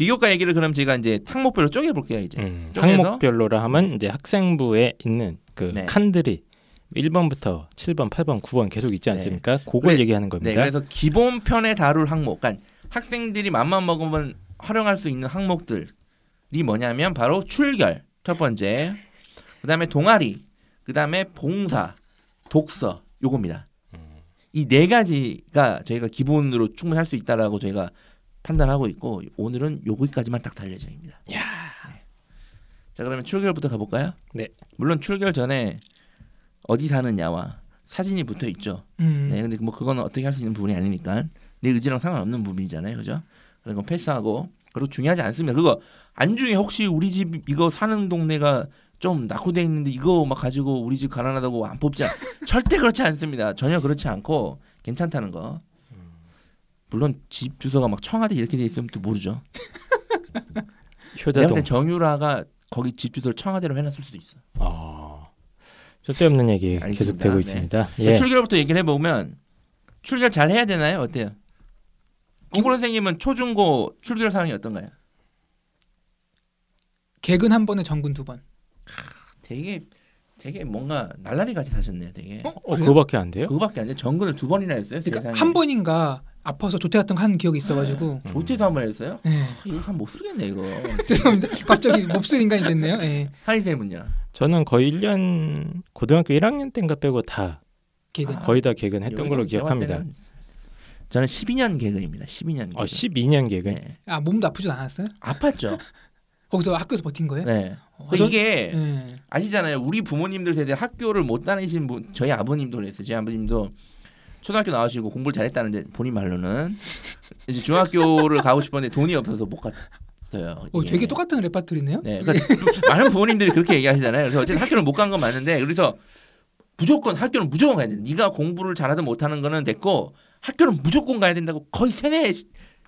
비교과 얘기를 그럼 제가 이제 항목별로 쪼개 볼게요 이제. 음? 항목별로라 하면 이제 학생부에 있는 그 네. 칸들이 1번부터 7번, 8번, 9번 계속 있지 네. 않습니까? 그걸 그래- 얘기하는 네, 겁니다. 그래서 기본 편에 다룰 항목, 그러니까 학생들이 맘만 먹으면 활용할 수 있는 항목들이 뭐냐면 바로 출결 첫 번째, 그다음에 동아리, 그다음에 봉사, 독서 요겁니다. 음. 이네 가지가 저희가 기본으로 충분히 할 수 있다라고 저희가 판단하고 있고 오늘은 요거까지만 딱 달려 예정입니다. 야. 네. 자 그러면 출결부터 가볼까요? 네. 물론 출결 전에 어디 사느냐와 사진이 붙어 있죠. 음. 네, 근데 뭐 그거는 어떻게 할 수 있는 부분이 아니니까 내 의지랑 상관없는 부분이잖아요, 그죠? 그런 건 패스하고 그리고 중요하지 않습니다. 그거 안중에 혹시 우리 집 이거 사는 동네가 좀 낙후돼 있는데 이거 막 가지고 우리 집 가난하다고 안 뽑지 않... 절대 그렇지 않습니다. 전혀 그렇지 않고 괜찮다는 거. 물론 집 주소가 막 청와대 이렇게 돼 있으면 또 모르죠. 효자동. 정유라가 거기 집 주소를 청와대로 해놨을 수도 있어. 아. 쓸데없는 얘기 알겠습니다. 계속되고 네. 있습니다. 자, 예. 출결부터 얘기를 해보면 출결 잘 해야 되나요? 어때요? 홍보 선생님은 초중고 출결 상황이 어떤가요? 개근 한 번에 정근 두 번. 되게 되게 뭔가 날라리 같이 사셨네요. 되게 어? 어? 그거밖에 안 돼요? 그거밖에 안 돼. 정근을 두 번이나 했어요. 그러니까 세상에. 한 번인가 아파서 조퇴 같은 거 한 기억이 있어가지고. 음. 조퇴도 한번 했어요. 예. 아, 이거 참 못 쓰겠네 이거. 죄송합니다. 갑자기 몹쓸 인간이 됐네요. 예. 하이쌤은요? 저는 거의 1년 고등학교 1학년 때인가 빼고 다 개근. 아, 거의 다 개근했던 걸로 기억합니다. 저는 12년 개근입니다. 12년 개근. 어, 12년 개근. 네. 아 몸도 아프지 않았어요? 아팠죠. 거기서 학교에서 버틴 거예요? 네. 어, 그 저- 이게 예. 아시잖아요. 우리 부모님들 세대 학교를 못 다니신 분, 저희 아버님도 그랬어요. 저희 아버님도 초등학교 나오시고 공부를 잘했다는데 본인 말로는 이제 중학교를 가고 싶었는데 돈이 없어서 못 갔어요. 어, 이게. 되게 똑같은 레파토리네요. 네, 그러니까 많은 부모님들이 그렇게 얘기하시잖아요. 그래서 어쨌든 학교를 못 간 건 맞는데 그래서 무조건 학교는 무조건 가야 된다. 네가 공부를 잘하든 못하는 거는 됐고 학교는 무조건 가야 된다고 거의 세뇌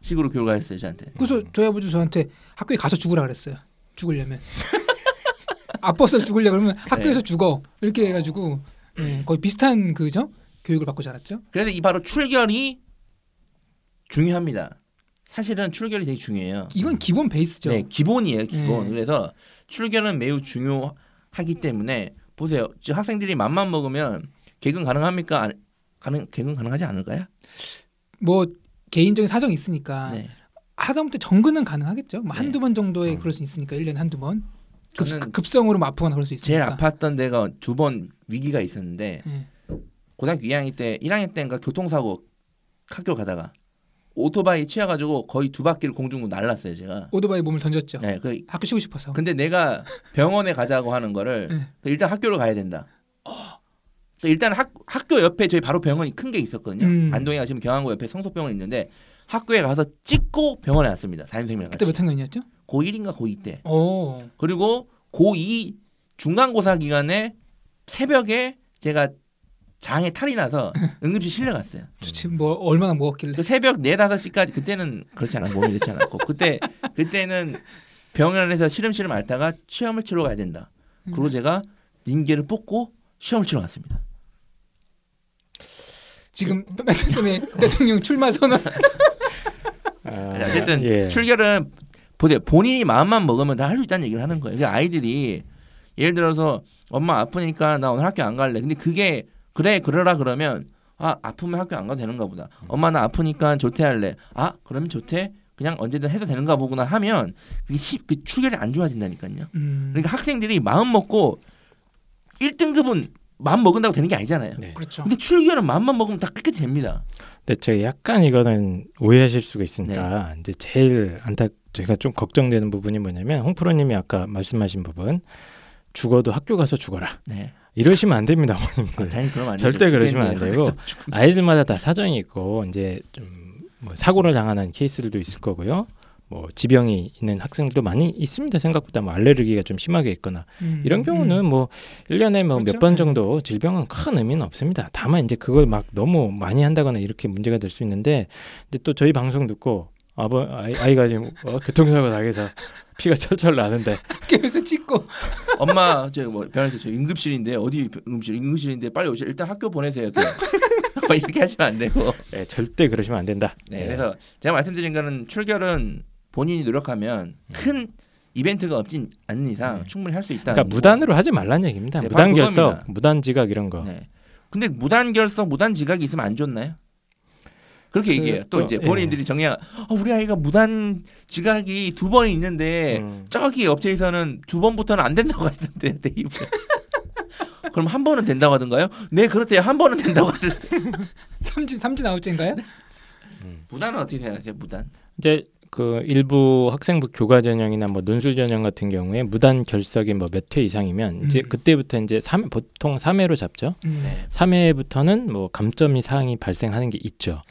식으로 교육을 했어요 저한테. 그래서 저희 아버지 저한테 학교에 가서 죽으라 그랬어요. 죽으려면. 아파서 죽으려 그러면 학교에서 네. 죽어 이렇게 해가지고 예, 거의 비슷한 그죠 교육을 받고 자랐죠. 그래서 이 바로 출결이 중요합니다. 사실은 출결이 되게 중요해요. 이건 기본 베이스죠. 네, 기본이에요, 기본. 네. 그래서 출결은 매우 중요하기 때문에 보세요. 지금 학생들이 맘만 먹으면 개근 가능합니까? 안- 가능 개근 가능하지 않을까요? 뭐 개인적인 사정이 있으니까 네. 하다못해 정근은 가능하겠죠. 뭐 네. 한두 번 정도에 음. 그럴 수 있으니까 1년에 한두 번. 급, 급성으로 뭐 아프거나 그럴 수 제일 있으니까. 아팠던 데가 두 번 위기가 있었는데 예. 고등학교 2학년 때 1학년 때인가 교통사고 학교 가다가 오토바이 치여가지고 거의 두 바퀴를 공중으로 날랐어요 제가. 오토바이 몸을 던졌죠. 네, 그 학교 쉬고 싶어서. 근데 내가 병원에 가자고 하는 거를 네. 일단 학교로 가야 된다. 그래서 일단 학, 학교 옆에 저희 바로 병원이 큰 게 있었거든요. 음. 안동에 가시면 경안고 옆에 성소병원이 있는데 학교에 가서 찍고 병원에 왔습니다. 담임선생님이랑 그때. 몇 학년이었죠? 고1인가 고2 때. 오. 그리고 고2 중간고사 기간에 새벽에 제가 장에 탈이 나서 응급실 실려갔어요. 좋지. 뭐 얼마나 먹었길래. 그 새벽 4, 5시까지 그때는 그렇지 않아 몸이 그렇지 않았고 그때 그때는 병원에서 시름시름 앓다가 시험을 치러 가야 된다. 그리고 제가 닌게를 뽑고 시험을 치러 갔습니다. 지금 메타쌤의 대통령 출마 선언. 아, 어쨌든 예. 출결은 보세요. 본인이 마음만 먹으면 다 할 수 있다는 얘기를 하는 거예요. 그러니까 아이들이 예를 들어서 엄마 아프니까 나 오늘 학교 안 갈래. 근데 그게 그래 그러라 그러면 아 아프면 학교 안 가도 되는가 보다. 엄마 나 아프니까 조퇴할래. 아 그러면 조퇴 그냥 언제든 해도 되는가 보구나 하면 그게 시, 그 출결이 안 좋아진다니까요. 음. 그러니까 학생들이 마음 먹고 1등급은 마음 먹은다고 되는 게 아니잖아요. 네. 그렇죠. 근데 출결은 마음만 먹으면 다 깨끗이 됩니다. 근데 제가 약간 이거는 오해하실 수가 네. 있으니까 이제 제일 안타 제가 좀 걱정되는 부분이 뭐냐면 홍프로님이 아까 말씀하신 부분 죽어도 학교 가서 죽어라 네. 이러시면 안 됩니다 아, 어머님들 당연히 그러면 안 절대 되죠. 그러시면 안 되고 아이들마다 다 사정이 있고 이제 좀 뭐 사고를 당하는 케이스들도 있을 거고요 뭐 지병이 있는 학생들도 많이 있습니다 생각보다 뭐 알레르기가 좀 심하게 있거나 음, 이런 경우는 음. 뭐 1년에 뭐몇 그렇죠. 번 네. 정도 질병은 큰 의미는 없습니다. 다만 이제 그걸 막 너무 많이 한다거나 이렇게 문제가 될 수 있는데 근데 또 저희 방송 듣고 아버 아이, 아이가 지금 어, 교통사고 나게서 피가 철철 나는데 학교에서 찍고 엄마 저뭐 병원에서 저 응급실인데 어디 응급실 응급실인데 빨리 오세요. 일단 학교 보내세요. 뭐 이렇게 하시면 안 되고. 예, 절대 그러시면 안 된다. 네, 예. 그래서 제가 말씀드린 거는 출결은 본인이 노력하면 큰 이벤트가 없진 않는 이상 네. 충분히 할 수 있다. 그러니까 무단으로 하지 말라는 얘기입니다. 네, 무단 결석. 무단 지각 이런 거. 네. 근데 무단 결석, 무단 지각이 있으면 안 좋나요? 그렇게 그, 얘기해요. 또, 또, 이제 예. 본인들이 정리하 아, 우리 아이가 무단 지각이 두 번이 있는데 음. 저기 업체에서는 두 번부터는 안 된다고 하던데 대입을. 그럼 한 번은 된다고 하던가요? 네 그렇대요. 한 번은 된다고 하던데. 삼진 삼진 아웃째인가요? 음. 무단은 어떻게 생각하세요? 무단. 이제 그 일부 학생부 교과 전형이나 뭐 논술 전형 같은 경우에 무단 결석이 뭐 몇 회 이상이면 이제 음. 그때부터 이제 삼 보통 3회로 잡죠. 음. 네. 3회부터는 뭐 감점이 사항이 발생하는 게 있죠.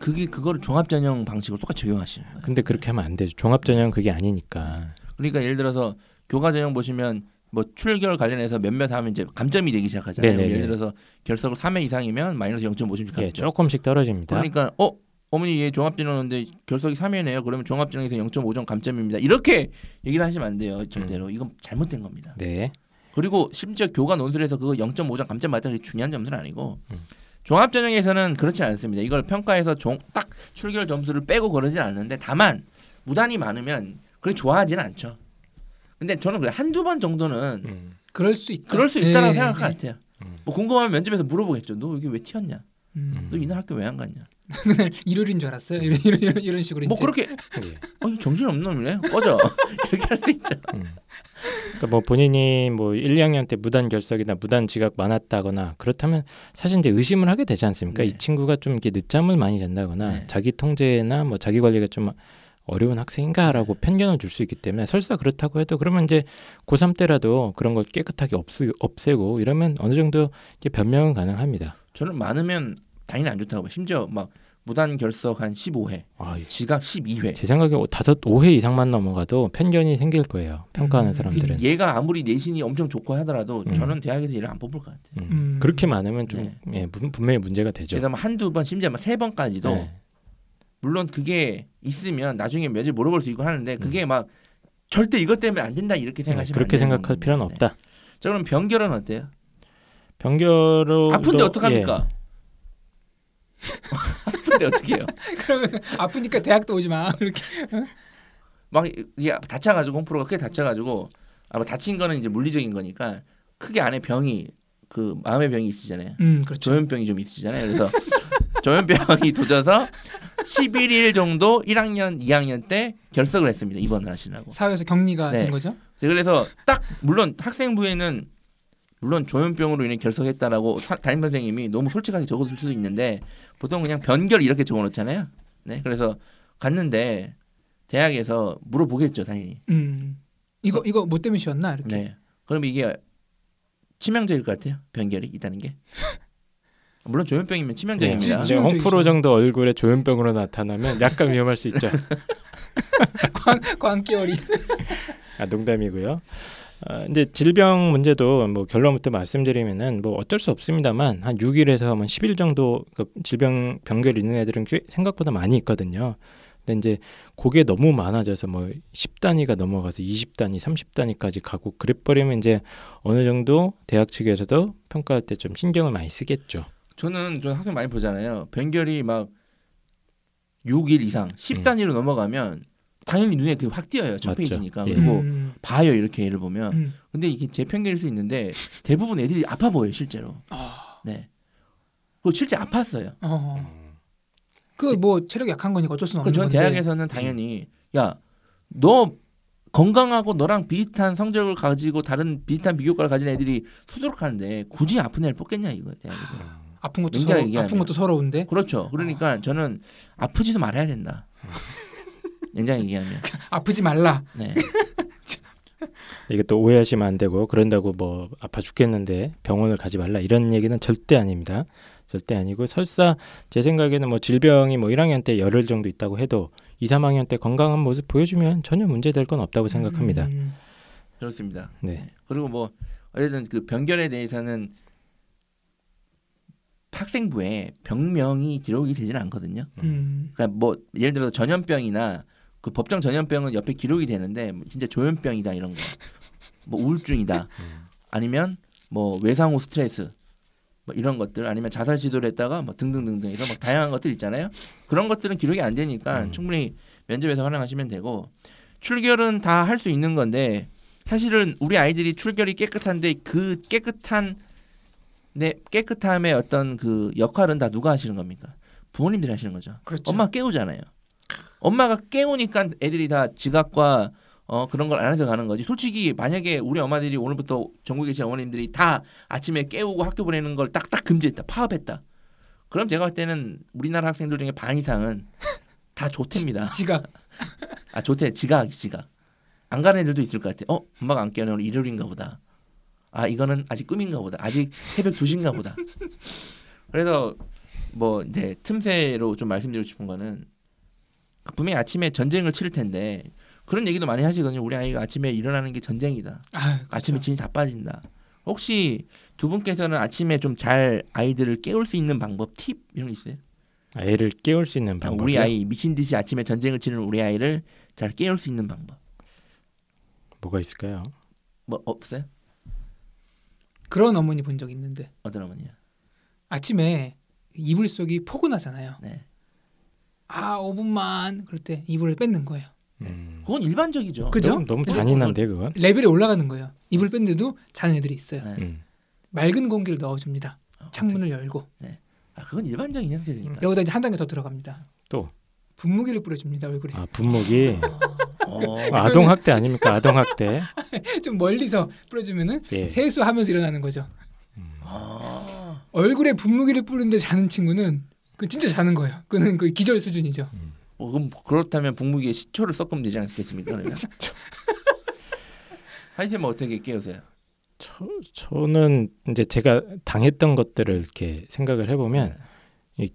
그게 그거를 종합 전형 방식으로 똑같이 적용하시는 거예요. 근데 그렇게 하면 안 되죠. 종합 전형 그게 아니니까. 그러니까 예를 들어서 교과 전형 보시면 뭐 출결 관련해서 몇몇 하면 이제 감점이 되기 시작하잖아요. 네네네. 예를 들어서 결석을 3회 이상이면 마이너스 0.5씩 예, 감점. 조금씩 떨어집니다. 그러니까 어 어머니 얘 종합전형인데 결석이 3회네요. 그러면 종합전형에서 0.5점 감점입니다. 이렇게 얘기를 하시면 안 돼요. 절대로 이건 잘못된 겁니다. 네. 그리고 심지어 교과 논술에서 그거 0.5점 감점 맞다는 게 중요한 점수는 아니고 음. 종합전형에서는 그렇지 않습니다. 이걸 평가해서 종, 딱 출결 점수를 빼고 그러진 않는데 다만 무단이 많으면 그렇게 좋아하지는 않죠. 근데 저는 그래 한두 번 정도는 음. 그럴 수 있다. 그럴 수 있다고 예, 생각할 것 예. 같아요. 음. 뭐 궁금하면 면접에서 물어보겠죠. 너 여기 왜 튀었냐? 음. 너 이날 학교 왜 안 갔냐? 그날 일요일인 줄 알았어요. 이런 이런 이런, 이런 식으로 뭐 이제. 그렇게 예. 어, 정신 없는 놈이네. 꺼져. 이렇게 할 수 있죠. 음. 그러니까 뭐 본인이 뭐 1, 2학년 때 무단 결석이나 무단 지각 많았다거나 그렇다면 사실 이제 의심을 하게 되지 않습니까? 네. 이 친구가 좀 이렇게 늦잠을 많이 잔다거나 네. 자기 통제나 뭐 자기 관리가 좀 어려운 학생인가라고 편견을 줄 수 있기 때문에 설사 그렇다고 해도 그러면 이제 고3 때라도 그런 걸 깨끗하게 없애, 없애고 이러면 어느 정도 이제 변명은 가능합니다. 저는 많으면 당연히 안 좋다고 봐요. 심지어 막 무단 결석 한 15회, 아, 지각 12회. 제 생각에 다섯 5회 이상만 넘어가도 편견이 생길 거예요. 평가하는 음, 사람들은. 얘가 아무리 내신이 엄청 좋고 하더라도 음. 저는 대학에서 얘를 안 뽑을 것 같아요. 음. 음. 그렇게 많으면 좀 네. 예, 분- 분명히 문제가 되죠. 그래서 한두 번, 심지어 막세 번까지도 네. 물론 그게 있으면 나중에 몇일 물어볼 수 있고 하는데 음. 그게 막 절대 이것 때문에 안 된다 이렇게 네, 생각하시면 그렇게 생각할. 필요는 네. 없다. 자 그럼 변결은 어때요? 변결로 아픈데 어떡합니까? 예. 아픈데 어떻게 해요? 그러면 아프니까 대학도 오지 마. 이렇게. 막 이게 다쳐가지고 홍프로가 크게 다쳐가지고 아마 다친 거는 이제 물리적인 거니까 크게 안에 병이 그 마음의 병이 있으잖아요. 음, 그렇죠. 조현병이 좀 있으시잖아요. 그래서 조현병이 도져서 11일 정도 1학년, 2학년 때 결석을 했습니다. 입원을 하시라고. 사회에서 격리가 네. 된 거죠. 그래서 딱 물론 학생부에는 물론 조현병으로 인해 결석했다라고 사- 담임 선생님이 너무 솔직하게 적어줄 수도 있는데 보통 그냥 변결 이렇게 적어놓잖아요. 네, 그래서 갔는데 대학에서 물어보겠죠, 당연히. 음. 이거 이거 뭐 때문에 쉬었나 이렇게. 네. 그럼 이게 치명적일 것 같아요. 변결이 있다는 게. 물론 조현병이면 네, 치명적입니다. 치명적이죠. 홍프로 정도 얼굴에 조현병으로 나타나면 약간 위험할 수 있죠. 광 광기열이. 아, 농담이고요. 아, 이제 질병 문제도 뭐 결론부터 말씀드리면은 뭐 어쩔 수 없습니다만 한 6일에서 한 10일 정도 그 질병 병결 있는 애들은 꽤 생각보다 많이 있거든요. 근데 이제 그게 너무 많아져서 뭐 10단위가 넘어가서 20단위, 30단위까지 가고 그래버리면 이제 어느 정도 대학 측에서도 평가할 때 좀 신경을 많이 쓰겠죠. 저는 좀 학생 많이 보잖아요. 변결이 막 6일 이상 10단위로 넘어가면 당연히 눈에 그 확 띄어요. 첫 음. 맞죠. 페이지니까. 예. 그리고 음. 봐요. 이렇게 예를 보면. 음. 근데 이게 제 편견일 수 있는데 대부분 애들이 아파 보여요, 실제로. 아. 네. 그리고 실제 아팠어요. 어. 그뭐 체력 약한 거니까 어쩔 수는 그 없는 전 건데. 대학에서는 당연히 야, 너 건강하고 너랑 비슷한 성적을 가지고 다른 비슷한 비교과를 가진 애들이 수두룩하는데 굳이 아픈 애를 뽑겠냐 이거예요, 대학에서. 아픈 것도 서러. 아픈 것도 서러운데 그렇죠. 그러니까 저는 아프지도 말아야 된다. 굉장히 얘기하면. 아프지 말라. 네. 이게 또 오해하시면 안 되고 그런다고 뭐 아파 죽겠는데 병원을 가지 말라 이런 얘기는 절대 아닙니다. 절대 아니고 설사 제 생각에는 뭐 질병이 뭐 1학년 때 열흘 정도 있다고 해도 2, 3학년 때 건강한 모습 보여주면 전혀 문제될 건 없다고 생각합니다. 음. 그렇습니다. 네. 그리고 뭐 어쨌든 그 변결에 대해서는 학생부에 병명이 기록이 되지는 않거든요. 음. 그러니까 뭐 예를 들어 서 전염병이나 그 법정 전염병은 옆에 기록이 되는데 뭐 진짜 조현병이다 이런 거, 뭐 우울증이다, 아니면 뭐 외상 후 스트레스, 뭐 이런 것들 아니면 자살 시도를 했다가 뭐 등등등등 이런 뭐 다양한 것들 있잖아요. 그런 것들은 기록이 안 되니까 음. 충분히 면접에서 활용하시면 되고 출결은 다 할 수 있는 건데 사실은 우리 아이들이 출결이 깨끗한데 그 깨끗한 내 깨끗함의 어떤 그 역할은 다 누가 하시는 겁니까? 부모님들이 하시는 거죠. 그렇죠. 엄마 깨우잖아요. 엄마가 깨우니까 애들이 다 지각과 어 그런 걸안 해서 가는 거지. 솔직히 만약에 우리 엄마들이 오늘부터 전국에 계신 어머님들이 다 아침에 깨우고 학교 보내는 걸 딱딱 금지했다, 파업했다. 그럼 제가 볼 때는 우리나라 학생들 중에 반 이상은 다 좋답니다. 지각. 아 좋대, 지각, 지각. 안 가는 애들도 있을 것 같아. 어, 엄마가 안 깨우는 오늘 일요일인가 보다. 아 이거는 아직 꿈인가 보다. 아직 새벽 2시인가 보다. 그래서 뭐 이제 틈새로 좀 말씀드리고 싶은 거는 분명히 아침에 전쟁을 치를 텐데 그런 얘기도 많이 하시거든요. 우리 아이가 아침에 일어나는 게 전쟁이다. 아, 그렇죠. 아침에 진이 다 빠진다. 혹시 두 분께서는 아침에 좀 잘 아이들을 깨울 수 있는 방법, 팁 이런 거 있어요? 애를 깨울 수 있는 방법. 우리 아이 미친 듯이 아침에 전쟁을 치는 우리 아이를 잘 깨울 수 있는 방법 뭐가 있을까요? 뭐 없어요? 그런 어머니 본 적 있는데 어떤 어머니야? 아침에 이불 속이 포근하잖아요. 네, 아 5분만 그럴 때 이불을 뺏는 거예요. 음. 그건 일반적이죠. 그죠? 너무, 너무 근데 잔인한데 그건. 레벨이 올라가는 거예요. 이불 뺐는데도 자는 애들이 있어요. 네. 음. 맑은 공기를 넣어줍니다. 어, 창문을 열고 아 그건 일반적인 형태니까. 여기다 이제 한 단계 더 들어갑니다. 또? 분무기를 뿌려줍니다 얼굴에. 아 분무기. 어, 아동 학대 아닙니까? 아동 학대. 좀 멀리서 뿌려주면은 예. 세수하면서 일어나는 거죠. 아, 얼굴에 분무기를 뿌리는데 자는 친구는 그 진짜 자는 거예요. 그는 그 기절 수준이죠. 어, 그럼 그렇다면 분무기에 시초를 섞으면 되지 않겠습니까? 하이쌤은 어떻게 깨우세요? 저, 저는 이제 제가 당했던 것들을 이렇게 생각을 해보면 이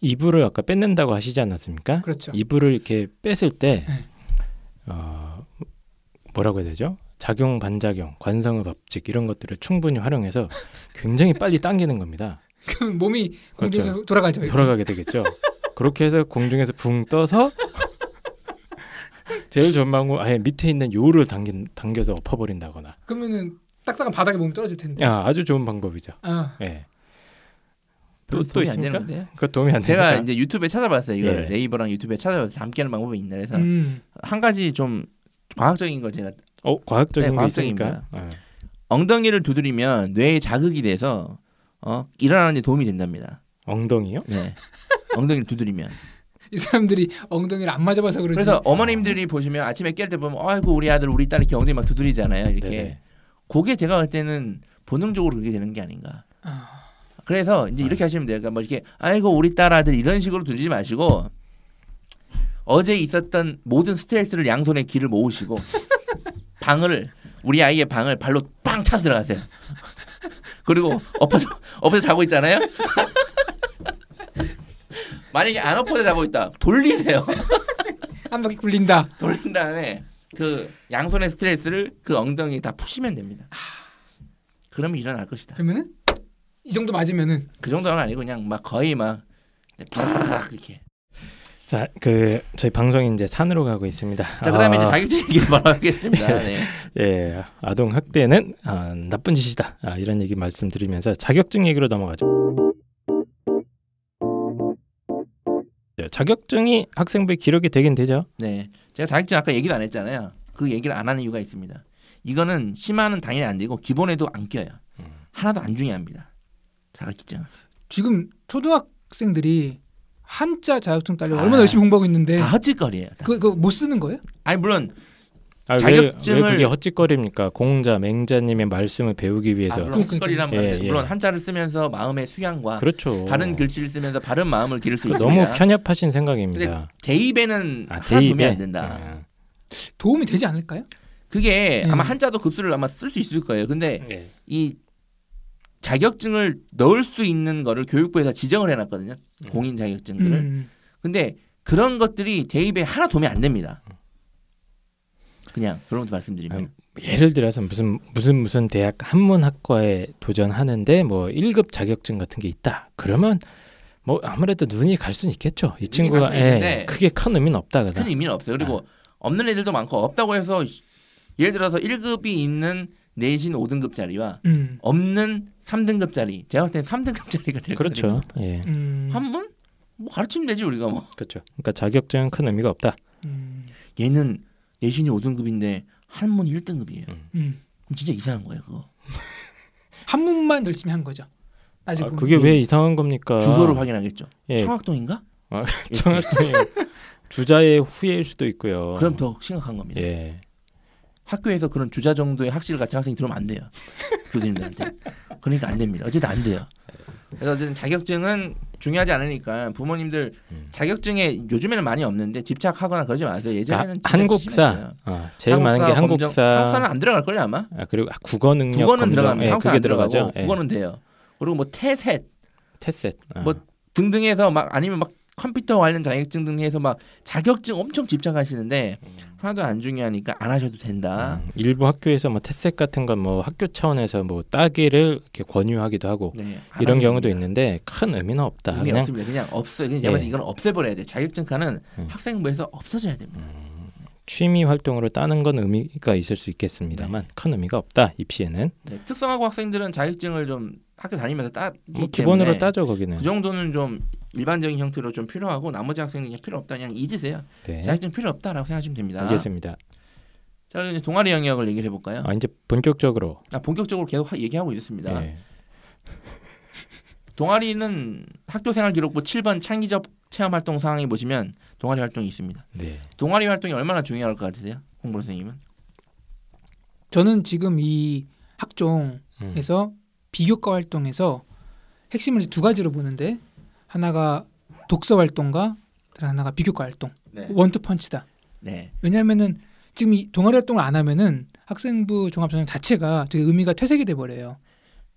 이불을 아까 뺏는다고 하시지 않았습니까? 그렇죠. 이불을 이렇게 뺐을 때 네. 어, 뭐라고 해야 되죠? 작용 반작용 관성의 법칙 이런 것들을 충분히 활용해서 굉장히 빨리 당기는 겁니다. 그 몸이 공중에서 돌아가죠. 이렇게. 돌아가게 되겠죠. 그렇게 해서 공중에서 붕 떠서 제일 방법 아예 밑에 있는 요를 당긴, 당겨서 엎어버린다거나 그러면은 딱딱한 바닥에 몸 떨어질 텐데. 야, 아주 좋은 방법이죠. 아, 예. 별로 또- 또 도움이 안 있습니까? 그 도움이 안 제가 됩니까? 이제 유튜브에 찾아봤어요. 이걸 예. 네이버랑 유튜브에 찾아봐서 잠 깨는 방법이 있나 그래서 음. 한 가지 좀 과학적인 걸 제가 어 과학적인 네, 게 과학적입니다. 있으니까. 어. 엉덩이를 두드리면 뇌에 자극이 돼서 어, 일어나는 데 도움이 된답니다. 엉덩이요? 네. 엉덩이를 두드리면. 이 사람들이 엉덩이를 안 맞아봐서 그러지. 그래서 어머님들이 보시면 아침에 깰 때 보면 아이고 우리 아들 우리 딸 이렇게 엉덩이 막 두드리잖아요. 이렇게. 네네. 그게 제가 볼 때는 본능적으로 그게 되는 게 아닌가. 아, 그래서 이제 이렇게 하시면 돼요. 그러니까 뭐 이렇게 아이고 우리 딸 아들 이런 식으로 두드리지 마시고 어제 있었던 모든 스트레스를 양손에 기를 모으시고 방을 우리 아이의 방을 발로 빵 차 들어가세요. 그리고 엎어서 엎어서 자고 있잖아요. 만약에 안 엎어져 자고 있다 돌리세요. 한 바퀴 굴린다. 돌린 다음에 그 양손의 스트레스를 그 엉덩이에 다 푸시면 됩니다. 그러면 일어날 것이다. 그러면은 이 정도 맞으면은 그 정도는 아니고 그냥 막 거의 막 바락 이렇게. 자, 그 저희 방송이 이제 산으로 가고 있습니다. 자 그다음에 아, 이제 자격증 얘기 바로 하겠습니다. 네. 예, 아동 학대는 아, 나쁜 짓이다. 아, 이런 얘기 말씀드리면서 자격증 얘기로 넘어가죠. 예, 자격증이 학생부에 기록이 되긴 되죠. 네. 제가 자격증 아까 얘기도 안 했잖아요. 그 얘기를 안 하는 이유가 있습니다. 이거는 심화는 당연히 안 되고 기본에도 안 껴요. 음. 하나도 안 중요합니다. 자격증. 지금 초등학생들이 한자 자격증 따려고 아. 얼마나 열심히 공부하고 있는데 다 헛짓거리예요. 다. 그 그거 못 쓰는 거예요? 아니 물론 아, 자격증을- 왜, 왜 그게 헛짓거리입니까? 공자, 맹자님의 말씀을 배우기 위해서. 아, 물론 헛짓거리란 예, 말은 예. 물론 한자를 쓰면서 마음의 수양과 그렇죠. 바른 글씨를 쓰면서 바른 마음을 기를 수그 있습니다. 너무 편협하신 생각입니다. 대입에는 아, 하나 도움이 대입에 안 된다. 아, 도움이 되지 않을까요? 그게 음. 아마 한자도 급수를 아마 쓸 수 있을 거예요. 근데 예. 이 자격증을 넣을 수 있는 거를 교육부에서 지정을 해놨거든요. 음. 공인 자격증들을. 음. 근데 그런 것들이 대입에 하나 도움이 안 됩니다. 그냥 그런 것도 말씀드리면 아, 예를 들어서 무슨 무슨 무슨 대학 한문학과에 도전하는데 뭐 1급 자격증 같은 게 있다. 그러면 뭐 아무래도 눈이 갈 수는 있겠죠. 이 친구가 예, 크게 큰 의미는 없다 그다. 큰 의미는 없어요. 그리고 아. 없는 애들도 많고 없다고 해서 예를 들어서 1급이 있는 내신 5등급짜리와 음. 없는 3등급짜리 제가 볼 때는 3등급짜리가 될 그렇죠. 거거든요. 음. 예. 한문 뭐 가르치면 되지 우리가 뭐. 그렇죠. 그러니까 자격증은 큰 의미가 없다. 음. 얘는 내신이 5등급인데 한문 1등급이에요. 음. 음. 그럼 진짜 이상한 거예요, 그거. 한문만 열심히 한 거죠. 아직 아. 그게 왜 이상한 겁니까? 주소를 확인하겠죠. 예, 청학동인가? 청학동이 주자의 후예일 수도 있고요. 그럼 더 심각한 겁니다. 예. 학교에서 그런 주자 정도의 학식을 갖춘 학생이 들어오면 안 돼요. 교수님들한테. 그러니까 안 됩니다. 어쨌든 안 돼요. 그래서 어쨌든 자격증은 중요하지 않으니까 부모님들 음. 자격증에 요즘에는 많이 없는데 집착하거나 그러지 마세요. 예전에는 진짜 한국사. 아, 제일 많은 게 검정- 한국사. 한국사는 안 들어갈 걸요 아마. 아, 그리고 국어 능력 국어는 검정. 들어가면 예, 한국사 들어가죠. 예. 국어는 돼요. 그리고 뭐 태셋 테셋. 아. 뭐 등등해서 막 아니면 막 컴퓨터 관련 자격증 등 해서 막 자격증 엄청 집착하시는데 하나도 안 중요하니까 안 하셔도 된다. 음, 일부 학교에서 뭐 테셋 같은 건 뭐 학교 차원에서 뭐 따기를 이렇게 권유하기도 하고 네, 안 이런 경우도 됩니다. 있는데 큰 의미는 없다. 의미 그냥 없습니다. 그냥 없어요. 그냥 예. 이건 없애버려야 돼. 자격증 칸은 음. 학생부에서 없어져야 됩니다. 음, 취미 활동으로 따는 건 의미가 있을 수 있겠습니다만 큰 의미가 없다. 입시에는 네, 특성화고 학생들은 자격증을 좀 학교 다니면서 따기 뭐 기본으로 따죠 거기는. 그 정도는 좀 일반적인 형태로 좀 필요하고 나머지 학생은 그냥 필요 없다. 그냥 잊으세요. 네. 자격증 필요 없다라고 생각하시면 됩니다. 알겠습니다. 자, 그럼 이제 동아리 영역을 얘기를 해볼까요? 아, 이제 본격적으로 아, 본격적으로 계속 하- 얘기하고 있습니다. 예. 동아리는 학교생활 기록부 7번 창의적 체험 활동 상황에 보시면 동아리 활동이 있습니다. 네. 동아리 활동이 얼마나 중요할 것 같으세요? 홍보 선생님은? 저는 지금 이 학종에서 음. 비교과 활동에서 핵심을 이제 두 가지로 보는데 하나가 독서 활동과 하나가 비교과 활동. 네. 원투 펀치다. 네. 왜냐하면은 지금 이 동아리 활동을 안 하면은 학생부 종합전형 자체가 되게 의미가 퇴색이 돼 버려요.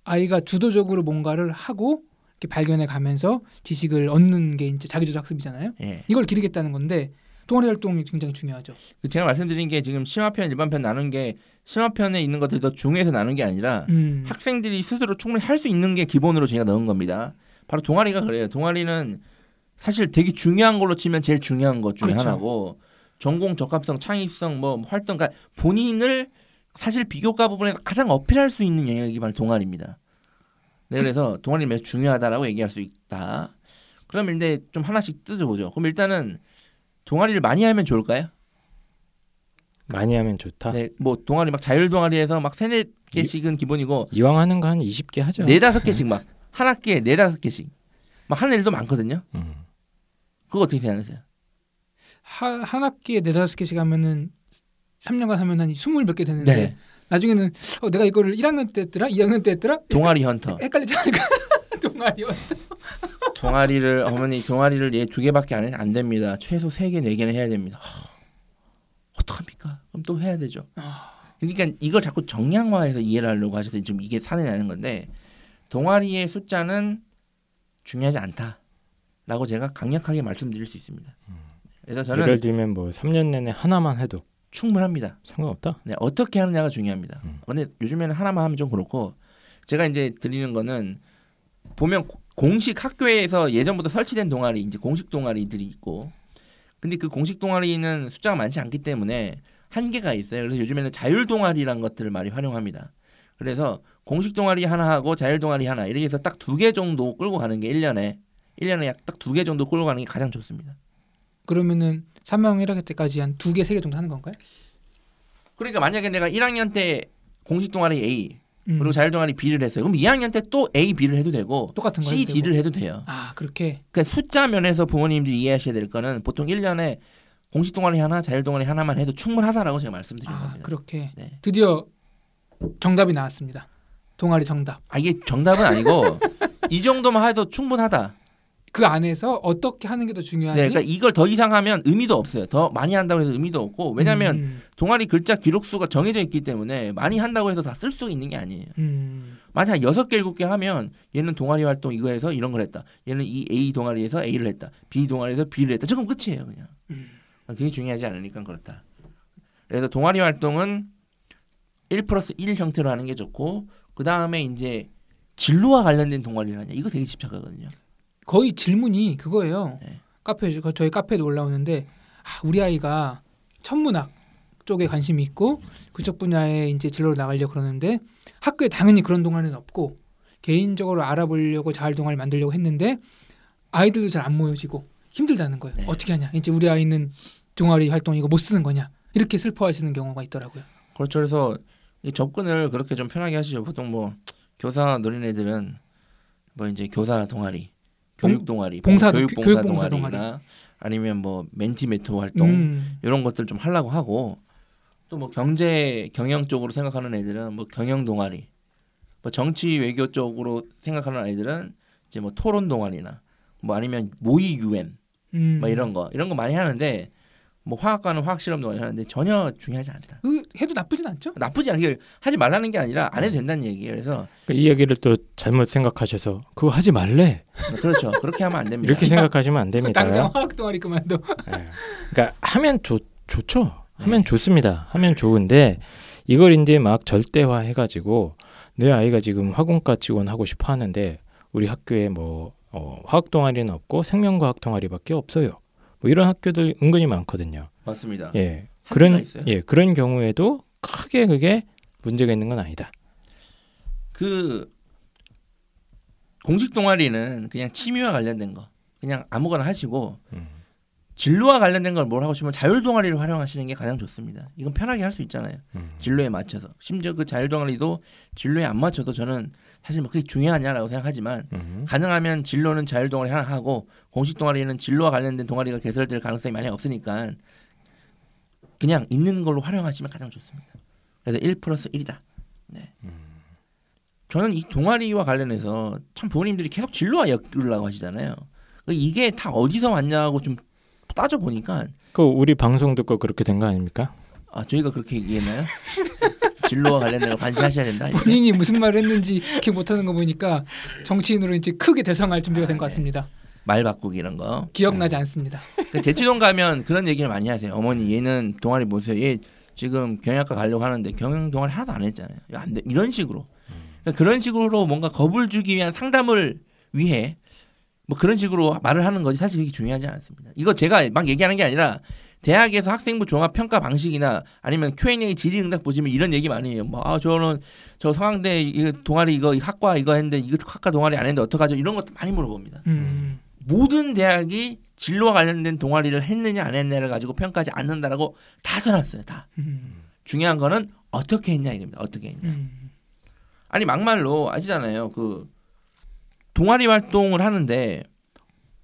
아이가 주도적으로 뭔가를 하고 이렇게 발견해 가면서 지식을 얻는 게 이제 자기주도 학습이잖아요. 예. 이걸 기르겠다는 건데 동아리 활동이 굉장히 중요하죠. 그 제가 말씀드린 게 지금 심화편 일반편 나눈 게 심화편에 있는 것들이 더 중요해서 나눈 게 아니라 음. 학생들이 스스로 충분히 할 수 있는 게 기본으로 제가 넣은 겁니다. 바로 동아리가 그래요. 동아리는 사실 되게 중요한 걸로 치면 제일 중요한 것 중에 그렇죠. 하나고 전공 적합성, 창의성, 뭐 활동, 그러니까 본인을 사실 비교과 부분에 가장 어필할 수 있는 영역이 바로 동아리입니다. 네, 그래서 동아리 매우 중요하다라고 얘기할 수 있다. 그럼 이제 좀 하나씩 뜯어보죠. 그럼 일단은 동아리를 많이 하면 좋을까요? 많이 하면 좋다. 네, 뭐 동아리 막 자율 동아리에서 막 세네 개씩은 기본이고 이왕 하는 거 한 20개 하죠. 네 다섯 개씩 막 한 학기에 네 다섯 개씩 막 하는 일도 많거든요. 음. 그거 어떻게 생각하세요? 하, 한 학기에 네다섯 개씩 하면은 3년간 하면 한 스물 몇 개 되는데 네, 나중에는 어, 내가 이거를 1학년 때 했더라, 2학년 때 했더라, 동아리 헌터. 헷갈리지 않을까? 동아리 활동. 동아리를 어머니 동아리를 얘 두 개밖에 안, 해? 안 됩니다. 최소 세 개, 네 개는 해야 됩니다. 하, 어떡합니까? 그럼 또 해야 되죠. 아. 그러니까 이걸 자꾸 정량화해서 이해를 하려고 하셔서 좀 이게 산해나는 건데 동아리의 숫자는 중요하지 않다라고 제가 강력하게 말씀드릴 수 있습니다. 그래서 저는 예를 들면 뭐 3년 내내 하나만 해도 충분합니다. 상관없다. 네, 어떻게 하느냐가 중요합니다. 음. 근데 요즘에는 하나만 하면 좀 그렇고 제가 이제 드리는 거는 보면 고- 공식 학교에서 예전부터 설치된 동아리 이제 공식 동아리들이 있고 근데 그 공식 동아리는 숫자가 많지 않기 때문에 한계가 있어요. 그래서 요즘에는 자율 동아리라는 것들을 많이 활용합니다. 그래서 공식 동아리 하나 하고 자율 동아리 하나 이렇게 해서 딱 두 개 정도 끌고 가는 게 1년에 1년에 약 딱 두 개 정도 끌고 가는 게 가장 좋습니다. 그러면은 3학년 1학기 때까지 한 두 개, 세 개 정도 하는 건가요? 그러니까 만약에 내가 1학년 때 공식 동아리 A 음. 그리고 자율 동아리 B를 했어요. 그럼 2학년 때 또 A, B를 해도 되고 똑같은 거 C. D를 해도 돼요. 아 그렇게 그러니까 숫자 면에서 부모님들이 이해하셔야 될 거는 보통 1년에 공식 동아리 하나, 자율 동아리 하나만 해도 충분하다라고 제가 말씀드린 아 겁니다. 그렇게 네. 드디어 정답이 나왔습니다. 동아리 정답. 아 이게 정답은 아니고 이 정도만 해도 충분하다. 그 안에서 어떻게 하는 게 더 중요하지? 네, 그러니까 이걸 더 이상 하면 의미도 없어요. 더 많이 한다고 해서 의미도 없고 왜냐하면 음, 동아리 글자 기록 수가 정해져 있기 때문에 많이 한다고 해서 다 쓸 수 있는 게 아니에요. 음, 만약 여섯 개 일곱 개 하면 얘는 동아리 활동 이거 해서 이런 걸 했다. 얘는 이 A 동아리에서 A를 했다. B 동아리에서 B를 했다. 지금 끝이에요, 그냥. 음. 그게 중요하지 않으니까 그렇다. 그래서 동아리 활동은 1 플러스 1 형태로 하는 게 좋고 그 다음에 이제 진로와 관련된 동아리를 하냐 이거 되게 집착하거든요. 거의 질문이 그거예요. 네. 카페 저희 카페도 올라오는데 아, 우리 아이가 천문학 쪽에 관심이 있고 그쪽 분야에 이제 진로로 나가려고 그러는데 학교에 당연히 그런 동아리는 없고 개인적으로 알아보려고 자활 동아리 만들려고 했는데 아이들도 잘 안 모여지고 힘들다는 거예요. 네. 어떻게 하냐? 이제 우리 아이는 동아리 활동 이거 못 쓰는 거냐 이렇게 슬퍼하시는 경우가 있더라고요. 그렇죠. 그래서 이 접근을 그렇게 좀 편하게 하시죠. 보통 뭐 교사 노린 애들은 뭐 이제 교사 동아리, 봉- 교육 동아리, 봉사- 교육 봉사 교육 봉사 동아리나 아니면 뭐 멘티 메토 활동 음, 이런 것들 좀 하려고 하고 또 뭐 경제 경영 쪽으로 생각하는 애들은 뭐 경영 동아리, 뭐 정치 외교 쪽으로 생각하는 아이들은 이제 뭐 토론 동아리나 뭐 아니면 모의 유엔 음. 뭐 이런 거 이런 거 많이 하는데 뭐 화학과는 화학 실험 동아리 하는데 전혀 중요하지 않다. 그 해도 나쁘진 않죠. 나쁘지 않게 하지 말라는 게 아니라 안 해도 된다는 얘기예요. 그래서 이 얘기를 또 잘못 생각하셔서 그거 하지 말래 그렇죠. 그렇게 하면 안 됩니다. 이렇게 생각하시면 안 됩니다. 당장 화학 동아리 그만둬. 예. 그러니까 하면 좋 좋죠. 하면 네. 좋습니다. 하면 좋은데 이걸 이제 막 절대화 해가지고 내 아이가 지금 학원과 지원 하고 싶어 하는데 우리 학교에 뭐 어, 화학 동아리는 없고 생명과학 동아리밖에 없어요. 뭐 이런 학교들 은근히 많거든요. 맞습니다. 예. 그런 있어요. 예 그런 경우에도 크게 그게 문제가 있는 건 아니다. 그 공식 동아리는 그냥 취미와 관련된 거 그냥 아무거나 하시고 음. 진로와 관련된 걸 뭘 하고 싶으면 자율 동아리를 활용하시는 게 가장 좋습니다. 이건 편하게 할 수 있잖아요. 음. 진로에 맞춰서 심지어 그 자율 동아리도 진로에 안 맞춰도 저는 사실 뭐 그게 중요하냐라고 생각하지만 음. 가능하면 진로는 자율 동아리 하나 하고 공식 동아리는 진로와 관련된 동아리가 개설될 가능성이 많이 없으니까 그냥 있는 걸로 활용하시면 가장 좋습니다. 그래서 1 플러스 1이다. 네. 저는 이 동아리와 관련해서 참 부모님들이 계속 진로와 엮으려고 하시잖아요. 이게 다 어디서 왔냐고 좀 따져 보니까 그 우리 방송 듣고 그렇게 된 거 아닙니까? 아 저희가 그렇게 얘기했나요? 진로와 관련된 걸 관시하셔야 된다. 본인이 무슨 말을 했는지 기억 못하는 거 보니까 정치인으로 이제 크게 대성할 준비가 된 것 같습니다. 말 바꾸기 이런 거. 기억나지 않습니다. 근데 대치동 가면 그런 얘기를 많이 하세요. 어머니 얘는 동아리 보세요. 얘 지금 경영학과 가려고 하는데 경영 동아리 하나도 안 했잖아요. 야, 안 돼. 이런 식으로. 그러니까 그런 식으로 뭔가 겁을 주기 위한 상담을 위해 뭐 그런 식으로 말을 하는 거지 사실 그게 중요하지 않습니다. 이거 제가 막 얘기하는 게 아니라 대학에서 학생부 종합 평가 방식이나 아니면 Q&A 질의응답 보시면 이런 얘기 많이 해요. 뭐 아 저는 저 성황대 동아리 이거 이 학과 이거 했는데 이거 학과 동아리 안 했는데 어떡하죠? 이런 것도 많이 물어봅니다. 음. 모든 대학이 진로와 관련된 동아리를 했느냐 안 했느냐를 가지고 평가하지 않는다라고 다 써놨어요. 다. 음. 중요한 거는 어떻게 했냐 이겁니다. 어떻게 했냐. 음. 아니 막말로 아시잖아요. 그 동아리 활동을 하는데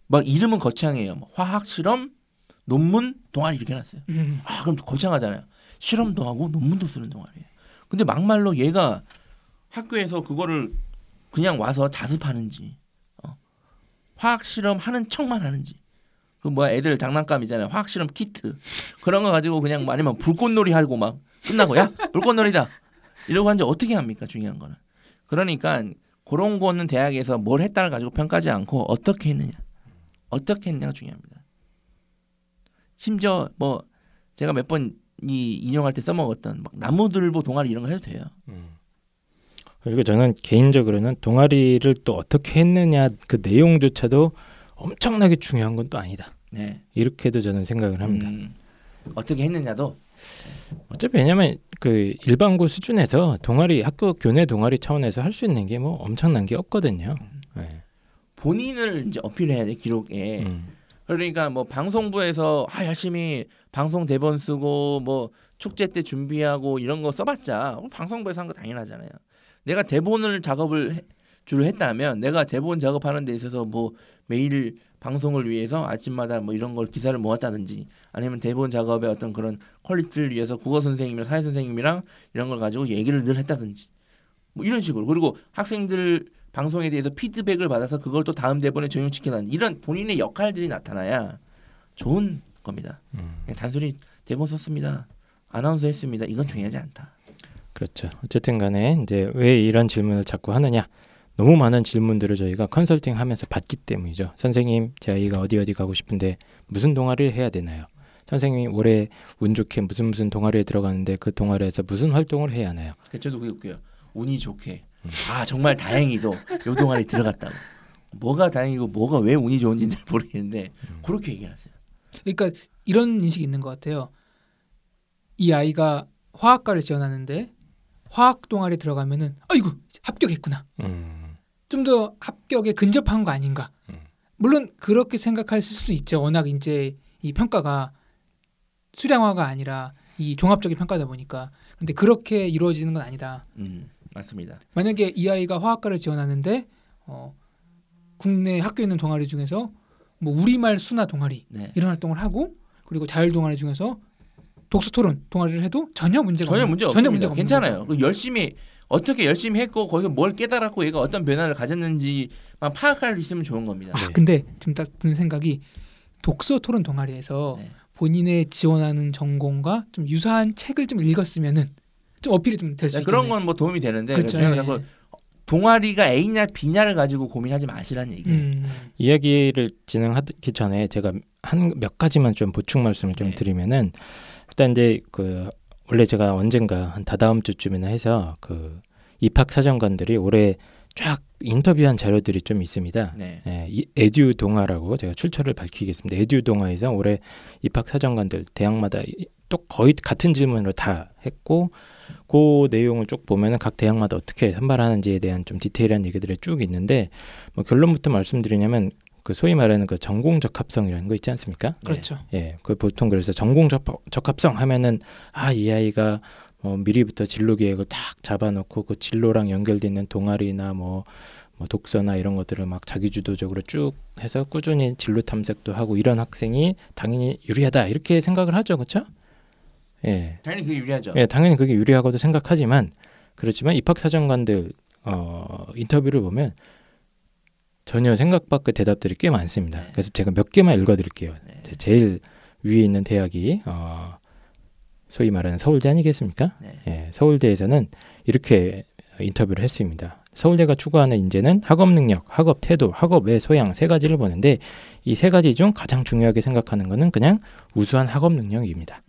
막 이름은 거창해요. 뭐 화학 실험, 논문, 동아리 이렇게 해놨어요. 음. 아 그럼 거창하잖아요. 실험도 하고 논문도 쓰는 동아리예요. 근데 막말로 얘가 학교에서 그거를 그냥 와서 자습하는지 어. 화학 실험 하는 척만 하는지 그 뭐야 애들 장난감이잖아요. 화학 실험 키트 그런 거 가지고 그냥 뭐 아니면 불꽃놀이 하고 막 끝나고 야 불꽃놀이다 이러고 하는지 어떻게 합니까? 중요한 거는 그러니까 그런 거는 대학에서 뭘 했다를 가지고 평가하지 않고 어떻게 했느냐 어떻게 했느냐가 중요합니다. 심지어 뭐 제가 몇 번 이 인용할 때 써먹었던 막 나무들보 동아리 이런 거 해도 돼요. 음. 그리고 저는 개인적으로는 동아리를 또 어떻게 했느냐 그 내용조차도 엄청나게 중요한 건 또 아니다. 네. 이렇게도 저는 생각을 합니다. 음, 어떻게 했느냐도 어차피 왜냐면 그 일반고 수준에서 동아리 학교 교내 동아리 차원에서 할 수 있는 게 뭐 엄청난 게 없거든요. 네. 본인을 이제 어필해야 돼 기록에. 음. 그러니까 뭐 방송부에서 아 열심히 방송 대본 쓰고 뭐 축제 때 준비하고 이런 거 써봤자 어, 방송부에서 한 거 당연하잖아요. 내가 대본을 작업을 해- 주로 했다면 내가 대본 작업하는 데 있어서 뭐 매일 방송을 위해서 아침마다 뭐 이런 걸 기사를 모았다든지 아니면 대본 작업의 어떤 그런 quality를 위해서 국어 선생님이랑 사회 선생님이랑 이런 걸 가지고 얘기를 늘 했다든지 뭐 이런 식으로 그리고 학생들 방송에 대해서 피드백을 받아서 그걸 또 다음 대본에 적용시키는 이런 본인의 역할들이 나타나야 좋은 겁니다. 음. 그냥 단순히 대본 썼습니다. 아나운서 했습니다. 이건 중요하지 않다. 그렇죠. 어쨌든 간에 이제 왜 이런 질문을 자꾸 하느냐? 너무 많은 질문들을 저희가 컨설팅 하면서 받기 때문이죠. 선생님, 제 아이가 어디 어디 가고 싶은데 무슨 동아리를 해야 되나요? 선생님이 올해 운 좋게 무슨 무슨 동아리에 들어가는데 그 동아리에서 무슨 활동을 해야 하나요? 그 저도 그게 웃겨요. 운이 좋게. 아 정말 다행히도 요 동아리 들어갔다고. 뭐가 다행이고 뭐가 왜 운이 좋은지는 잘 모르겠는데 그렇게 얘기하세요. 그러니까 이런 인식이 있는 것 같아요. 이 아이가 화학과를 지원하는데 화학 동아리 들어가면은 아이고 합격했구나. 음, 좀더 합격에 근접한 거 아닌가. 음. 물론 그렇게 생각할 수 있죠. 워낙 이제 이 평가가 수량화가 아니라 이 종합적인 평가다 보니까 근데 그렇게 이루어지는 건 아니다. 음, 맞습니다. 만약에 이 아이가 화학과를 지원하는데 어, 국내 학교에 있는 동아리 중에서 뭐 우리말 수나 동아리 네. 이런 활동을 하고 그리고 자율 동아리 중에서 독서 토론 동아리를 해도 전혀 문제가 전혀 문제 전혀 없습니다. 문제가 없는 괜찮아요. 거죠. 그 열심히 어떻게 열심히 했고 거기서 뭘 깨달았고 얘가 어떤 변화를 가졌는지만 파악할 수 있으면 좋은 겁니다. 아 네. 근데 지금 딱 드는 생각이 독서 토론 동아리에서 네. 본인의 지원하는 전공과 좀 유사한 책을 좀 읽었으면은 좀 어필이 좀 될수 네. 그런 건 뭐 도움이 되는데 그렇죠. 저는 예. 자꾸 동아리가 A냐 B냐를 가지고 고민하지 마시라는 얘기예요. 음. 이야기를 진행하기 전에 제가 한 몇 가지만 좀 보충 말씀을 좀 네. 드리면은 일단 이제 그 원래 제가 언젠가 한 다다음 주쯤이나 해서 그 입학 사정관들이 올해 쫙 인터뷰한 자료들이 좀 있습니다. 네. 예, 이 에듀 동아라고 제가 출처를 밝히겠습니다. 에듀 동아에서 올해 입학 사정관들 대학마다 이- 또 거의 같은 질문으로 다 했고 그 내용을 쭉 보면은 각 대학마다 어떻게 선발하는지에 대한 좀 디테일한 얘기들이 쭉 있는데 뭐 결론부터 말씀드리냐면 그 소위 말하는 그 전공 적합성이라는 거 있지 않습니까? 그렇죠. 예, 그 보통 그래서 전공 적, 적합성 하면은 아 이 아이가 뭐 미리부터 진로 계획을 딱 잡아놓고 그 진로랑 연결돼 있는 동아리나 뭐, 뭐 독서나 이런 것들을 막 자기주도적으로 쭉 해서 꾸준히 진로 탐색도 하고 이런 학생이 당연히 유리하다 이렇게 생각을 하죠, 그렇죠? 예, 당연히 그게 유리하죠. 예, 당연히 그게 유리하고도 생각하지만 그렇지만 입학 사정관들 어, 인터뷰를 보면 전혀 생각 밖의 대답들이 꽤 많습니다. 네. 그래서 제가 몇 개만 읽어드릴게요. 네. 제- 제일 위에 있는 대학이 어, 소위 말하는 서울대 아니겠습니까? 네. 예, 서울대에서는 이렇게 인터뷰를 했습니다. 서울대가 추구하는 인재는 학업 능력, 학업 태도, 학업의 소양 세 가지를 보는데 이 세 가지 중 가장 중요하게 생각하는 것은 그냥 우수한 학업 능력입니다.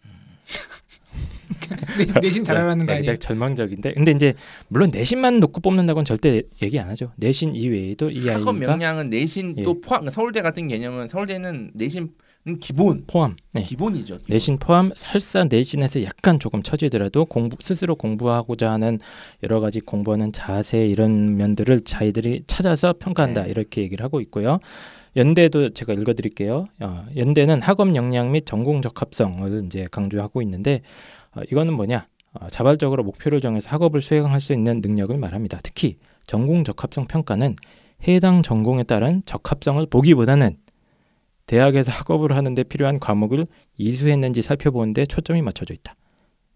내신, 내신 잘하라는 거 네, 아니에요? 절망적인데 근데 이제 물론 내신만 놓고 뽑는다고는 절대 얘기 안 하죠. 내신 이외에도 이 학업 아이가 역량은 내신 예. 또 포함 그러니까 서울대 같은 개념은 서울대는 내신은 기본 포함, 네. 기본이죠. 기본. 내신 포함 설사 내신에서 약간 조금 처지더라도 공부 스스로 공부하고자 하는 여러 가지 공부하는 자세 이런 면들을 자기들이 찾아서 평가한다 네. 이렇게 얘기를 하고 있고요. 연대도 제가 읽어드릴게요. 어, 연대는 학업 역량 및 전공 적합성을 이제 강조하고 있는데 어, 이거는 뭐냐? 어, 자발적으로 목표를 정해서 학업을 수행할 수 있는 능력을 말합니다. 특히 전공 적합성 평가는 해당 전공에 따른 적합성을 보기보다는 대학에서 학업을 하는데 필요한 과목을 이수했는지 살펴보는데 초점이 맞춰져 있다.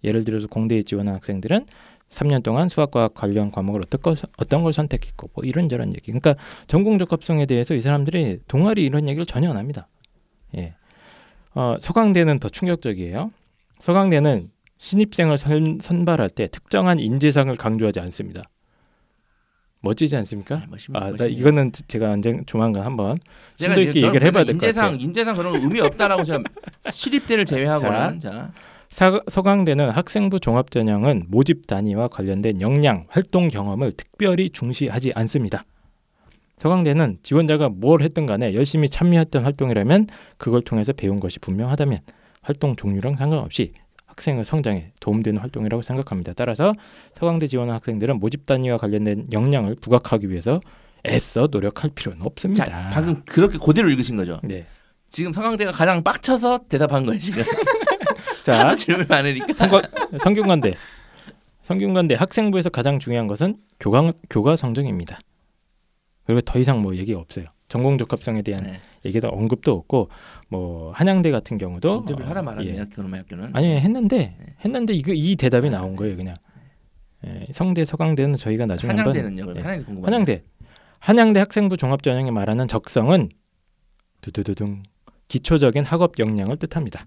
예를 들어서 공대에 지원한 학생들은 3년 동안 수학과 관련 과목을 어떤, 거, 어떤 걸 선택했고 뭐 이런저런 얘기. 그러니까 전공 적합성에 대해서 이 사람들이 동아리 이런 얘기를 전혀 안 합니다. 예. 어, 서강대는 더 충격적이에요. 서강대는 신입생을 선, 선발할 때 특정한 인재상을 강조하지 않습니다. 멋지지 않습니까? 네, 멋있- 아. 이거는 제가 언제 조만간 한번 심도 있게 얘기를 해봐야 될 것 같아요. 인재상 인재상 그런 거 의미 없다라고 제가 시립대를 제외하고는 자, 사, 서강대는 학생부 종합전형은 모집 단위와 관련된 역량, 활동 경험을 특별히 중시하지 않습니다. 서강대는 지원자가 뭘 했든 간에 열심히 참여했던 활동이라면 그걸 통해서 배운 것이 분명하다면 활동 종류랑 상관없이 학생의 성장에 도움되는 활동이라고 생각합니다. 따라서 서강대 지원한 학생들은 모집 단위와 관련된 역량을 부각하기 위해서 애써 노력할 필요는 없습니다. 자 방금 그렇게 그대로 읽으신 거죠. 네. 지금 서강대가 가장 빡쳐서 대답한 거예요 지금. 자, 질문 많으니까. 성과, 성균관대 성균관대 학생부에서 가장 중요한 것은 교과 교과 성적입니다. 그리고 더 이상 뭐 얘기가 없어요. 전공 적합성에 대한 네. 얘기도 언급도 없고 뭐 한양대 같은 경우도 인터뷰를 어, 하다 말았네요. 예. 교노마 학교는. 아니 했는데 네. 했는데 이거 이 대답이 아, 나온 네. 거예요 그냥. 예, 성대 서강대는 저희가 나중에 한번 한양대는요. 예. 한양대 궁금한. 한양대 한양대 학생부 종합 전형이 말하는 적성은 두두두둥 기초적인 학업 역량을 뜻합니다.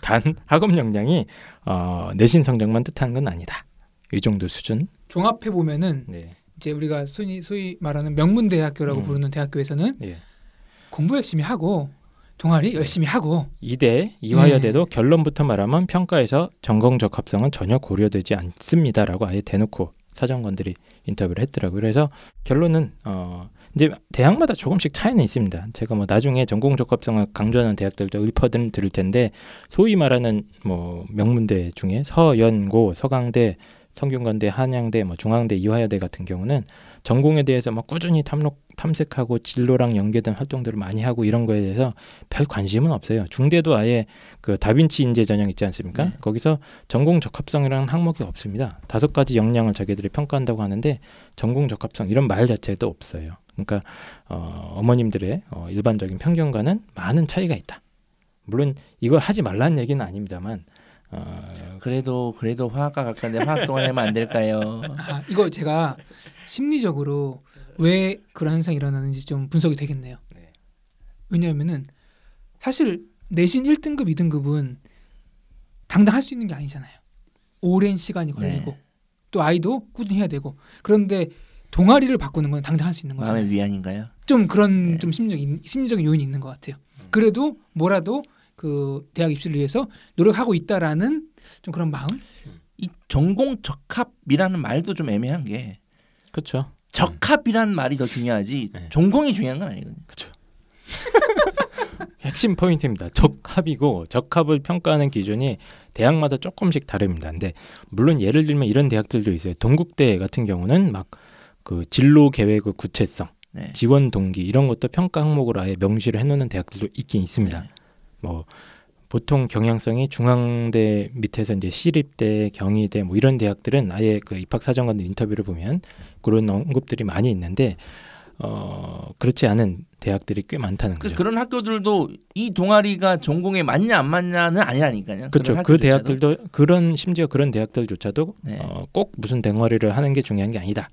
단 학업 역량이 어, 내신 성적만 뜻하는 건 아니다. 이 정도 수준. 종합해 보면은 네. 이제 우리가 소위, 소위 말하는 명문 대학교라고 음. 부르는 대학교에서는 예. 공부 열심히 하고 동아리 열심히 하고 이대 이화여대도 결론부터 말하면 평가에서 전공 적합성은 전혀 고려되지 않습니다라고 아예 대놓고 사정관들이 인터뷰를 했더라고요. 그래서 결론은 어 이제 대학마다 조금씩 차이는 있습니다. 제가 뭐 나중에 전공 적합성을 강조하는 대학들도 읊어드릴 드릴 텐데 소위 말하는 뭐 명문대 중에 서연고, 서강대, 성균관대, 한양대, 뭐 중앙대, 이화여대 같은 경우는 전공에 대해서 막 꾸준히 탐록 탐색하고 진로랑 연계된 활동들을 많이 하고 이런 거에 대해서 별 관심은 없어요. 중대도 아예 그 다빈치 인재 전형 있지 않습니까? 네. 거기서 전공 적합성이라는 항목이 없습니다. 다섯 가지 역량을 자기들이 평가한다고 하는데 전공 적합성 이런 말 자체도 없어요. 그러니까 어, 어머님들의 어, 일반적인 편견과는 많은 차이가 있다. 물론 이걸 하지 말라는 얘기는 아닙니다만 어, 그래도 그래도 화학과 갈건데 화학 동아리 하면 안 될까요? 아, 이거 제가 심리적으로 왜 그런 현상이 일어나는지 좀 분석이 되겠네요. 네. 왜냐하면은 사실 내신 1등급, 2등급은 당장 할수 있는 게 아니잖아요. 오랜 시간이 걸리고 네. 또 아이도 꾸준히 해야 되고 그런데 동아리를 바꾸는 건 당장 할 수 있는 거잖아요. 마음의 위안인가요? 좀 그런 네. 좀 심리적인 심리적인 요인이 있는 것 같아요. 그래도 뭐라도 그 대학 입시를 위해서 노력하고 있다라는 좀 그런 마음. 이 전공 적합이라는 말도 좀 애매한 게 그렇죠. 적합이라는 말이 더 중요하지 네. 전공이 중요한 건 아니거든요. 핵심 포인트입니다. 적합이고 적합을 평가하는 기준이 대학마다 조금씩 다릅니다. 근데 물론 예를 들면 이런 대학들도 있어요. 동국대 같은 경우는 막 그 진로 계획의 구체성, 네. 지원 동기 이런 것도 평가 항목으로 아예 명시를 해놓는 대학들도 있긴 있습니다. 네. 뭐 보통 경향성이 중앙대 밑에서 이제 시립대, 경희대 뭐 이런 대학들은 아예 그 입학 사정관 인터뷰를 보면 그런 언급들이 많이 있는데 어 그렇지 않은 대학들이 꽤 많다는 그, 거죠. 그런 학교들도 이 동아리가 전공에 맞냐 안 맞냐는 아니라니까요. 그렇죠. 그. 대학들도 그런 심지어 그런 대학들조차도 네. 어, 꼭 무슨 동아리를 하는 게 중요한 게 아니다.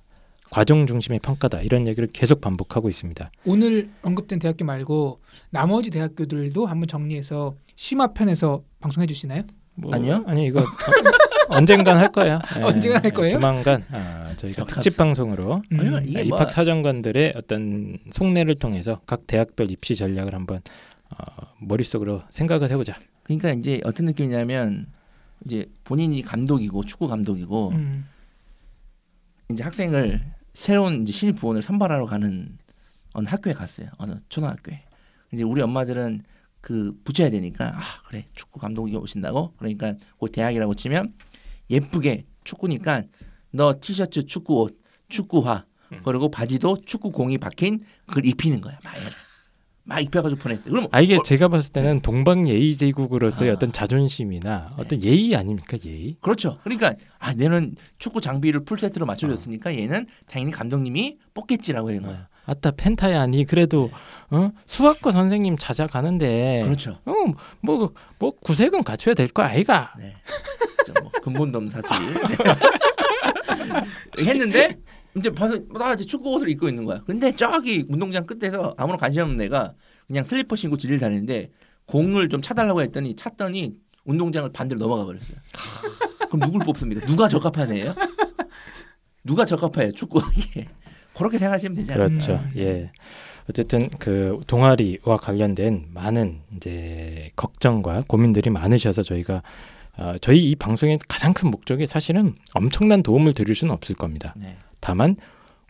과정 중심의 평가다 이런 얘기를 계속 반복하고 있습니다. 오늘 언급된 대학교 말고 나머지 대학교들도 한번 정리해서 심화 편에서 방송해 주시나요? 뭐, 아니요? 아니 이거 언젠간 할 거예요. 예, 언젠간 할 거예요? 조만간 아, 저희가. 특집 방송으로 음. 아니요, 이게 뭐- 입학 사정관들의 어떤 속내를 통해서 각 대학별 입시 전략을 한번 어, 머릿속으로 생각을 해보자. 그러니까 이제 어떤 느낌이냐면 이제 본인이 감독이고 축구 감독이고 음. 이제 학생을 새로운 이제 신입 부원을 선발하러 가는 어느 학교에 갔어요. 어느 초등학교에. 이제 우리 엄마들은 그 붙여야 되니까 아 그래 축구 감독이 오신다고 그러니까 그 대학이라고 치면 예쁘게 축구니까 너 티셔츠 축구 옷 축구화 음. 그리고 바지도 축구 공이 박힌 그걸 입히는 거야 막, 막 입혀가지고 보냈어요. 그럼 아 이게 제가 봤을 때는 동방 예의 제국으로서의 아. 어떤 자존심이나 어떤 예의 아닙니까 예의? 그렇죠. 그러니까 아 얘는 축구 장비를 풀 세트로 맞춰줬으니까 얘는 당연히 감독님이 뽑겠지라고 하는 거야. 아따 펜타야 니 그래도 어? 수학과 선생님 찾아가는데 그렇죠. 어뭐뭐 뭐 구색은 갖춰야 될 거 아이가? 네. 뭐 없는 사투리 했는데 이제 봐서 나 이제 축구 옷을 입고 있는 거야. 근데 저기 운동장 끝에서 아무런 관심 없는 애가 그냥 슬리퍼 신고 지나다니는데 공을 좀 차달라고 했더니 찼더니 운동장을 반대로 넘어가 버렸어요. 그럼 누굴 뽑습니까? 누가 적합한 애예요? 누가 적합해요 축구하기에? 그렇게 생각하시면 되잖아요. 그렇죠. 음. 예. 어쨌든 그 동아리와 관련된 많은 이제 걱정과 고민들이 많으셔서 저희가 어, 저희 이 방송의 가장 큰 목적이 사실은 엄청난 도움을 드릴 수는 없을 겁니다. 네. 다만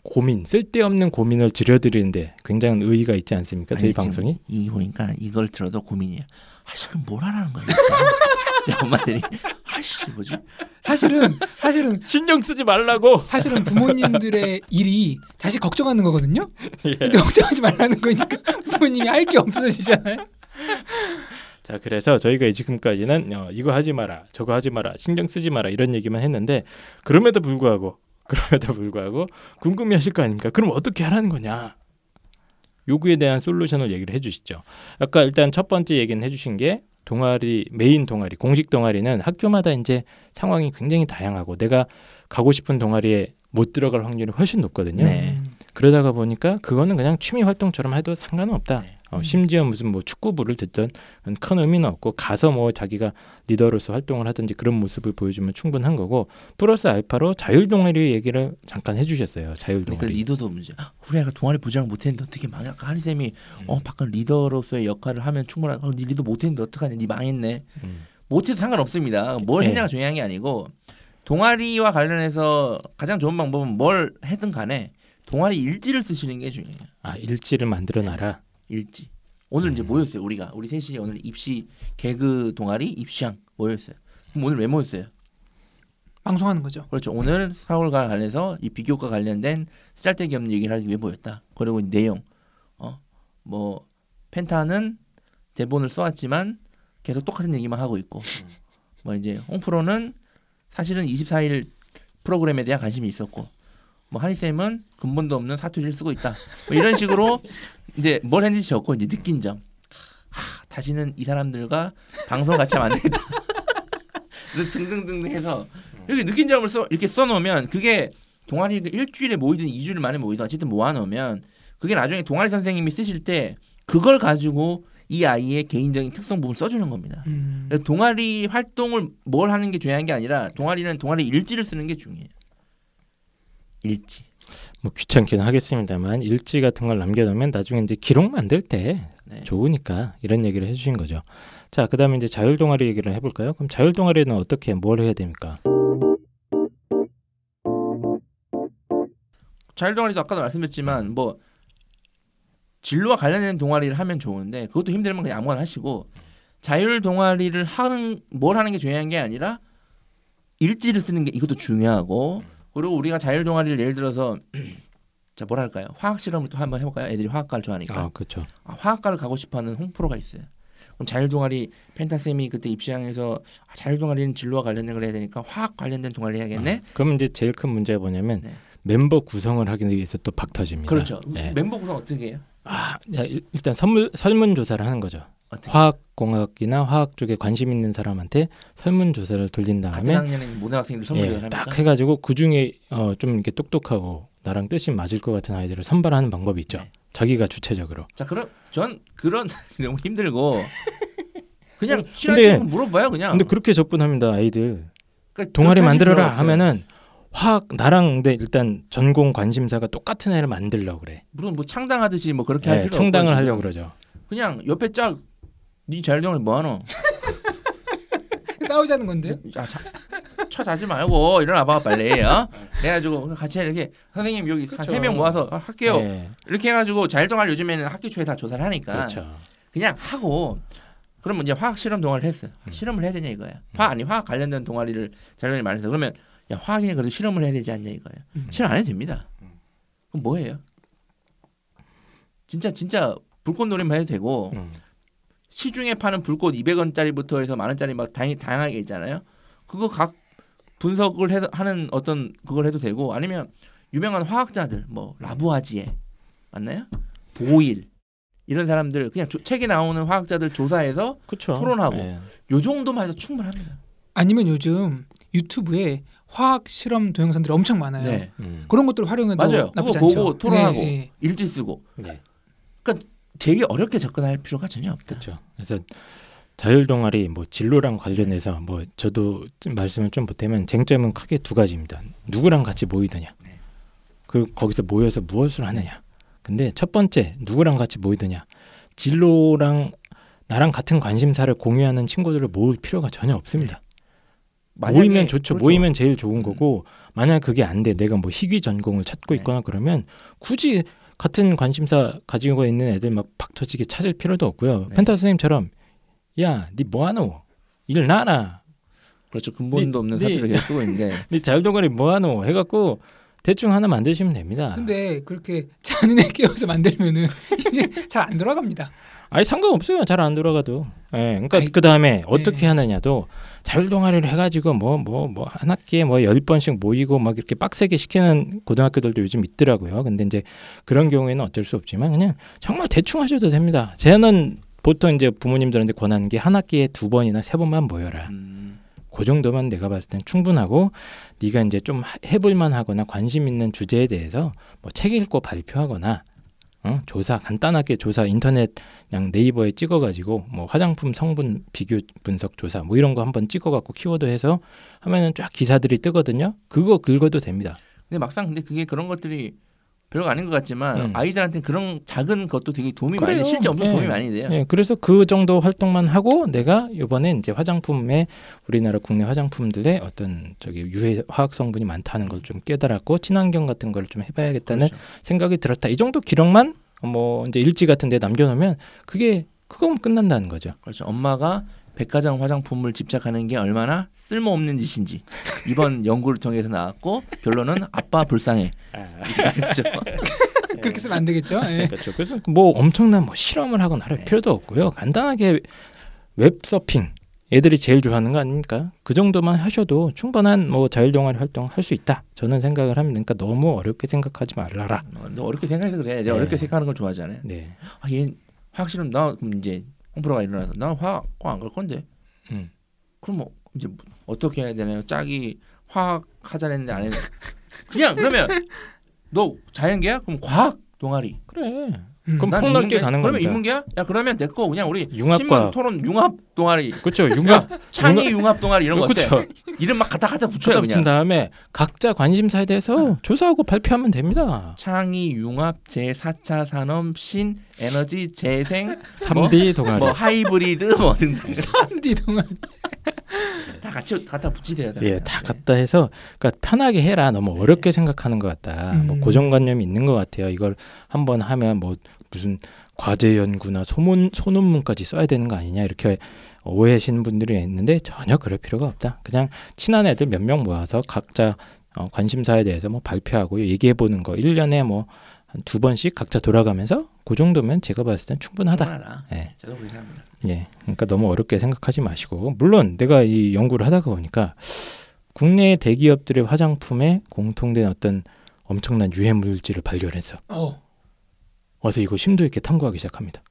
고민, 쓸데없는 고민을 들려드리는데 굉장한 의의가 있지 않습니까? 저희 아니, 방송이? 이 보니까 이걸 들어도 고민이에요. 아씨 그럼 뭘 하라는 거야? 엄마들이 아씨 뭐지? 사실은 사실은 신경 쓰지 말라고. 사실은 부모님들의 일이 다시 걱정하는 거거든요. 예. 근데 걱정하지 말라는 거니까 부모님이 할 게 없어지잖아요. 자, 그래서 저희가 지금까지는 어, 이거 하지 마라, 저거 하지 마라, 신경 쓰지 마라 이런 얘기만 했는데 그럼에도 불구하고 그럼에도 불구하고 궁금해하실 거 아닙니까? 그럼 어떻게 하라는 거냐? 요구에 대한 solution을 얘기를 해주시죠. 아까 일단 첫 번째 얘기는 해주신 게 동아리 메인 동아리 공식 동아리는 학교마다 이제 상황이 굉장히 다양하고 내가 가고 싶은 동아리에 못 들어갈 확률이 훨씬 높거든요. 네. 음. 그러다가 보니까 그거는 그냥 취미 활동처럼 해도 상관은 없다. 네. 어, 심지어 무슨 뭐 축구부를 들든 큰 의미는 없고 가서 뭐 자기가 리더로서 활동을 하든지 그런 모습을 보여주면 충분한 거고 플러스 알파로 자율 동아리 얘기를 잠깐 해주셨어요. 자율 그러니까 동아리. 리더도 문제. 아, 우리 애가 동아리 부장을 못했는데 어떻게 망해? 아까 하리 쌤이 음. 어 바깥 리더로서의 역할을 하면 충분하고 어, 네 리더 못했는데 어떡하냐? 네 망했네. 음. 못해도 상관없습니다. 뭘 네. 했냐가 중요한 게 아니고 동아리와 관련해서 가장 좋은 방법은 뭘 해든 간에 동아리 일지를 쓰시는 게 중요해요. 아 일지를 만들어 놔라. 일지. 오늘 이제 음. 모였어요. 우리가 우리 셋이 오늘 입시 개그 동아리 입시왕 모였어요. 그럼 오늘 왜 모였어요? 방송하는 거죠. 그렇죠. 오늘 사월과 관련해서 이 비교과 관련된 쓸데기 없는 얘기를 하기 위해 모였다. 그리고 내용, 어, 뭐 펜타는 대본을 써왔지만 계속 똑같은 얘기만 하고 있고, 뭐 이제 홍프로는 사실은 24일 프로그램에 대한 관심이 있었고, 뭐 한희 쌤은 근본도 없는 사투리를 쓰고 있다. 뭐 이런 식으로 이제 뭘 했는지 적고 이제 느낀 점. 하, 다시는 이 사람들과 방송을 같이 하면 안 되겠다. 등등등등 해서 여기 느낀 점을 써 이렇게 써놓으면 그게 동아리 그 일주일에 모이든 이주일 만에 모이든 어쨌든 모아놓으면 그게 나중에 동아리 선생님이 쓰실 때 그걸 가지고 이 아이의 개인적인 특성 부분을 써주는 겁니다. 음. 그래서 동아리 활동을 뭘 하는 게 중요한 게 아니라 동아리는 동아리 일지를 쓰는 게 중요해요. 일지. 뭐 귀찮긴 하겠습니다만 일지 같은 걸 남겨놓으면 나중에 이제 기록 만들 때 네. 좋으니까 이런 얘기를 해주신 거죠. 자, 그다음에 이제 자율 동아리 얘기를 해볼까요? 그럼 자율 동아리는 어떻게 뭘 해야 됩니까? 자율 동아리도 아까도 말씀드렸지만 뭐 진로와 관련된 동아리를 하면 좋은데 그것도 힘들면 그냥 아무거나 하시고 자율 동아리를 하는 뭘 하는 게 중요한 게 아니라 일지를 쓰는 게 이것도 중요하고 그리고 우리가 자율 동아리를 예를 들어서 자 뭐랄까요 화학 실험을 또 한번 해볼까요 애들이 화학과를 좋아하니까 아, 그렇죠. 아, 화학과를 가고 싶어하는 홍프로가 있어요. 그럼 자율 동아리 펜타 쌤이 그때 입시장에서 아, 자율 동아리는 진로와 관련된 걸 해야 되니까 화학 관련된 동아리 해야겠네. 아, 그럼 이제 제일 큰 문제가 뭐냐면 네. 멤버 구성을 하기 위해서 또 박 터집니다. 그렇죠. 네. 멤버 구성 어떻게 해요? 아, 일- 일단 설문 설문 조사를 하는 거죠. 어떻게? 화학 공학이나 화학 쪽에 관심 있는 사람한테 설문 조사를 돌린 같은 다음에 학년에 모든 학생들 예, 합니까? 딱 해가지고 그 중에 어, 좀 이렇게 똑똑하고 나랑 뜻이 맞을 것 같은 아이들을 선발하는 방법이 있죠. 네. 자기가 주체적으로. 자 그럼 전 그런 너무 힘들고 그냥 친한 친구 물어봐요 그냥. 근데 그렇게 접근합니다 아이들. 그러니까 동아리 만들어라 없어요. 하면은 화학 나랑 근데 일단 전공 관심사가 똑같은 애를 만들려고 그래. 무슨 뭐 창당하듯이 뭐 그렇게 할 예, 필요 없고 하려고. 그러죠. 그냥 옆에 짝 네 자율동아리 뭐하노? 싸우자는 건데요. 야, 자, 쳐 자지 말고 일어나봐 빨리. 어? 그래가지고 같이 이렇게 선생님 여기 그쵸. 세명 모아서 아, 할게요. 예, 이렇게 해가지고 자율동아리 요즘에는 학기 초에 다 조사를 하니까 그렇죠. 그냥 하고 그러면 이제 화학 실험 동아리를 했어요. 음. 실험을 해야 되냐 이거야. 화학 아니 화학 관련된 동아리를 자율동아리 많이 해서 그러면 야 화학이니 그래도 실험을 해야 되지 않냐 이거예요. 음. 실험 안 해도 됩니다. 음. 그럼 뭐예요? 진짜 진짜 불꽃놀이만 해도 되고 음. 시중에 파는 불꽃 200원짜리부터 해서 만 원짜리 막 다양, 다양하게 있잖아요. 그거 각 분석을 해, 하는 어떤 그걸 해도 되고 아니면 유명한 화학자들 뭐 라부아지에 맞나요? 보일 이런 사람들 그냥 조- 책에 나오는 화학자들 조사해서 그렇죠. 토론하고. 예. 요 정도만 해도 충분합니다. 아니면 요즘 유튜브에 화학 실험 동영상들이 엄청 많아요. 네. 음. 그런 것들을 활용해도 맞아요. 나쁘지 그거 않죠. 보고 토론하고. 네, 네. 일지 쓰고 네. 되게 어렵게 접근할 필요가 전혀 없다. 그렇죠. 그래서 자율 동아리 뭐 진로랑 관련해서 뭐 저도 좀 말씀을 좀 보태면 쟁점은 크게 두 가지입니다. 누구랑 같이 모이느냐. 네. 그 거기서 모여서 무엇을 하느냐. 근데 첫 번째 누구랑 같이 모이느냐. 진로랑 나랑 같은 관심사를 공유하는 친구들을 모을 필요가 전혀 없습니다. 만약에- 모이면 좋죠. 그렇죠. 모이면 제일 좋은 거고 만약 그게 안 돼. 내가 뭐 희귀 전공을 찾고 네. 있거나 그러면 굳이 같은 관심사 가지고 있는 애들 막 팍 터지게 찾을 필요도 없고요. 네. 펜타 선생님처럼 야, 니 뭐하노? 일 나라. 그렇죠. 근본도 없는 네. 사투리를 계속 쓰고 있는데 니 자율동아리 뭐하노? 해갖고 대충 하나 만드시면 됩니다. 근데 그렇게 잔인하게 깨워서 만들면은 이게 잘안 돌아갑니다. 아니 상관없어요. 잘 안 돌아가도. 예. 그러니까 그 다음에 어떻게 네. 하느냐도 자율 동아리를 해가지고 뭐 뭐 뭐 한 학기에 뭐 열 번씩 모이고 막 이렇게 빡세게 시키는 고등학교들도 요즘 있더라고요. 근데 이제 그런 경우에는 어쩔 수 없지만 그냥 정말 대충 하셔도 됩니다. 저는 보통 이제 부모님들한테 권하는 게 한 학기에 두 번이나 세 번만 모여라. 음, 그 정도만 내가 봤을 땐 충분하고 네가 이제 좀 하- 해볼만 하거나 관심 있는 주제에 대해서 뭐 책 읽고 발표하거나 어? 조사 간단하게 조사 인터넷 그냥 네이버에 찍어가지고 뭐 화장품 성분 비교 분석 조사 뭐 이런 거 한번 찍어갖고 키워드 해서 하면은 쫙 기사들이 뜨거든요. 그거 긁어도 됩니다. 근데 막상 근데 그게 그런 것들이 별거 아닌 것 같지만 음. 아이들한테 그런 작은 것도 되게 도움이 많이 그래요. 돼. 실제 엄청 예. 도움이 많이 돼요. 예, 그래서 그 정도 활동만 하고 내가 이번에 이제 화장품에 우리나라 국내 화장품들의 어떤 저기 유해 화학 성분이 많다는 걸 좀 깨달았고 친환경 같은 걸 좀 해봐야겠다는 그렇죠. 생각이 들었다. 이 정도 기록만 뭐 이제 일지 같은 데 남겨놓으면 그게 그거면 끝난다는 거죠. 그렇죠. 엄마가 백화점 화장품을 집착하는 게 얼마나 쓸모없는 짓인지 이번 연구를 통해서 나왔고 결론은 아빠 불쌍해. 아, 그렇죠. 그렇게 쓰면 안 되겠죠. 예. 그렇죠. 그래서 뭐 엄청난 뭐 실험을 하거나 할 네. 필요도 없고요. 간단하게 웹 서핑 애들이 제일 좋아하는 거 아닙니까? 그 정도만 하셔도 충분한 뭐 자율 동아리 활동 할 수 있다. 저는 생각을 합니다. 그러니까 너무 어렵게 생각하지 말라라. 어, 너 어렵게 생각해서 그래. 내가 네. 어렵게 생각하는 걸 좋아하잖아요. 네. 아, 얘 화학 실험 나 그럼 이제 홍프로가 일어나서 나 화학 과안갈 건데. 음. 그럼 뭐 이제 뭐 어떻게 해야 되나요? 짝이 화학 하자랬는데 안 했는데 그냥 그러면 너 자연계야? 그럼 과학 동아리. 그래. 음. 그럼 난 폭넓게 인문계? 가는 그러면 겁니다. 인문계야? 야 그러면 내거 그냥 우리 융합과. 신문 토론 융합 동아리, 그렇죠. 융합 창의 융합 동아리 이런 거? 그렇죠. 이름 막 갖다 갖다 붙여요 갖다 붙인 그냥. 다음에 각자 관심사에 대해서 조사하고 발표하면 됩니다. 창의 융합 제 4차 산업 신 에너지 재생 3D 동아리. 뭐 하이브리드 뭐 등등 3D 동안 다 같이 갖다 붙이세요. 다. 예, 다 갖다 해서 그러니까 편하게 해라. 너무 어렵게 생각하는 것 같다. 뭐 음. 고정관념이 있는 것 같아요. 이걸 한번 하면 뭐 무슨 과제 연구나 소문 소논문까지 써야 되는 거 아니냐 이렇게 오해하시는 분들이 있는데 전혀 그럴 필요가 없다. 그냥 친한 애들 몇 명 모아서 각자 어, 관심사에 대해서 뭐 발표하고 얘기해 보는 거 1년에 뭐 한 두 번씩 각자 돌아가면서 그 정도면 제가 봤을 땐 충분하다. 충분하다. 예. 저도 그렇게 생각합니다. 예. 그러니까 너무 어렵게 생각하지 마시고 물론 내가 이 연구를 하다가 보니까 국내 대기업들의 화장품에 공통된 어떤 엄청난 유해 물질을 발견했어. 어. 와서 이거 심도 있게 탐구하기 시작합니다.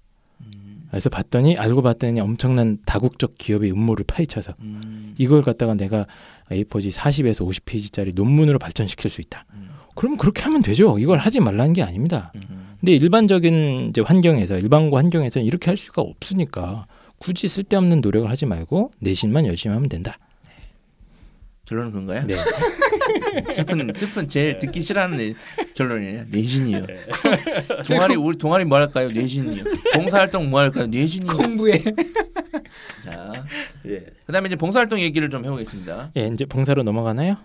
음, 그래서 봤더니 알고 봤더니 엄청난 다국적 기업의 음모를 파헤쳐서 음, 이걸 갖다가 내가 A4지 40에서 50페이지짜리 논문으로 발전시킬 수 있다. 음, 그럼 그렇게 하면 되죠. 이걸 하지 말라는 게 아닙니다. 음. 근데 일반적인 이제 환경에서 일반고 환경에서는 이렇게 할 수가 없으니까 굳이 쓸데없는 노력을 하지 말고 내신만 열심히 하면 된다. 결론은 그건가요? 네. 슬픈 슬픈 제일 듣기 싫어하는 결론이에요. 내신이요. 네. 동아리 우리 동아리 뭐 할까요? 내신이요. 봉사활동 뭐 할까요? 내신이요. 공부에 자, 예. 그다음에 이제 봉사활동 얘기를 좀 해보겠습니다. 예, 이제 봉사로 넘어가나요?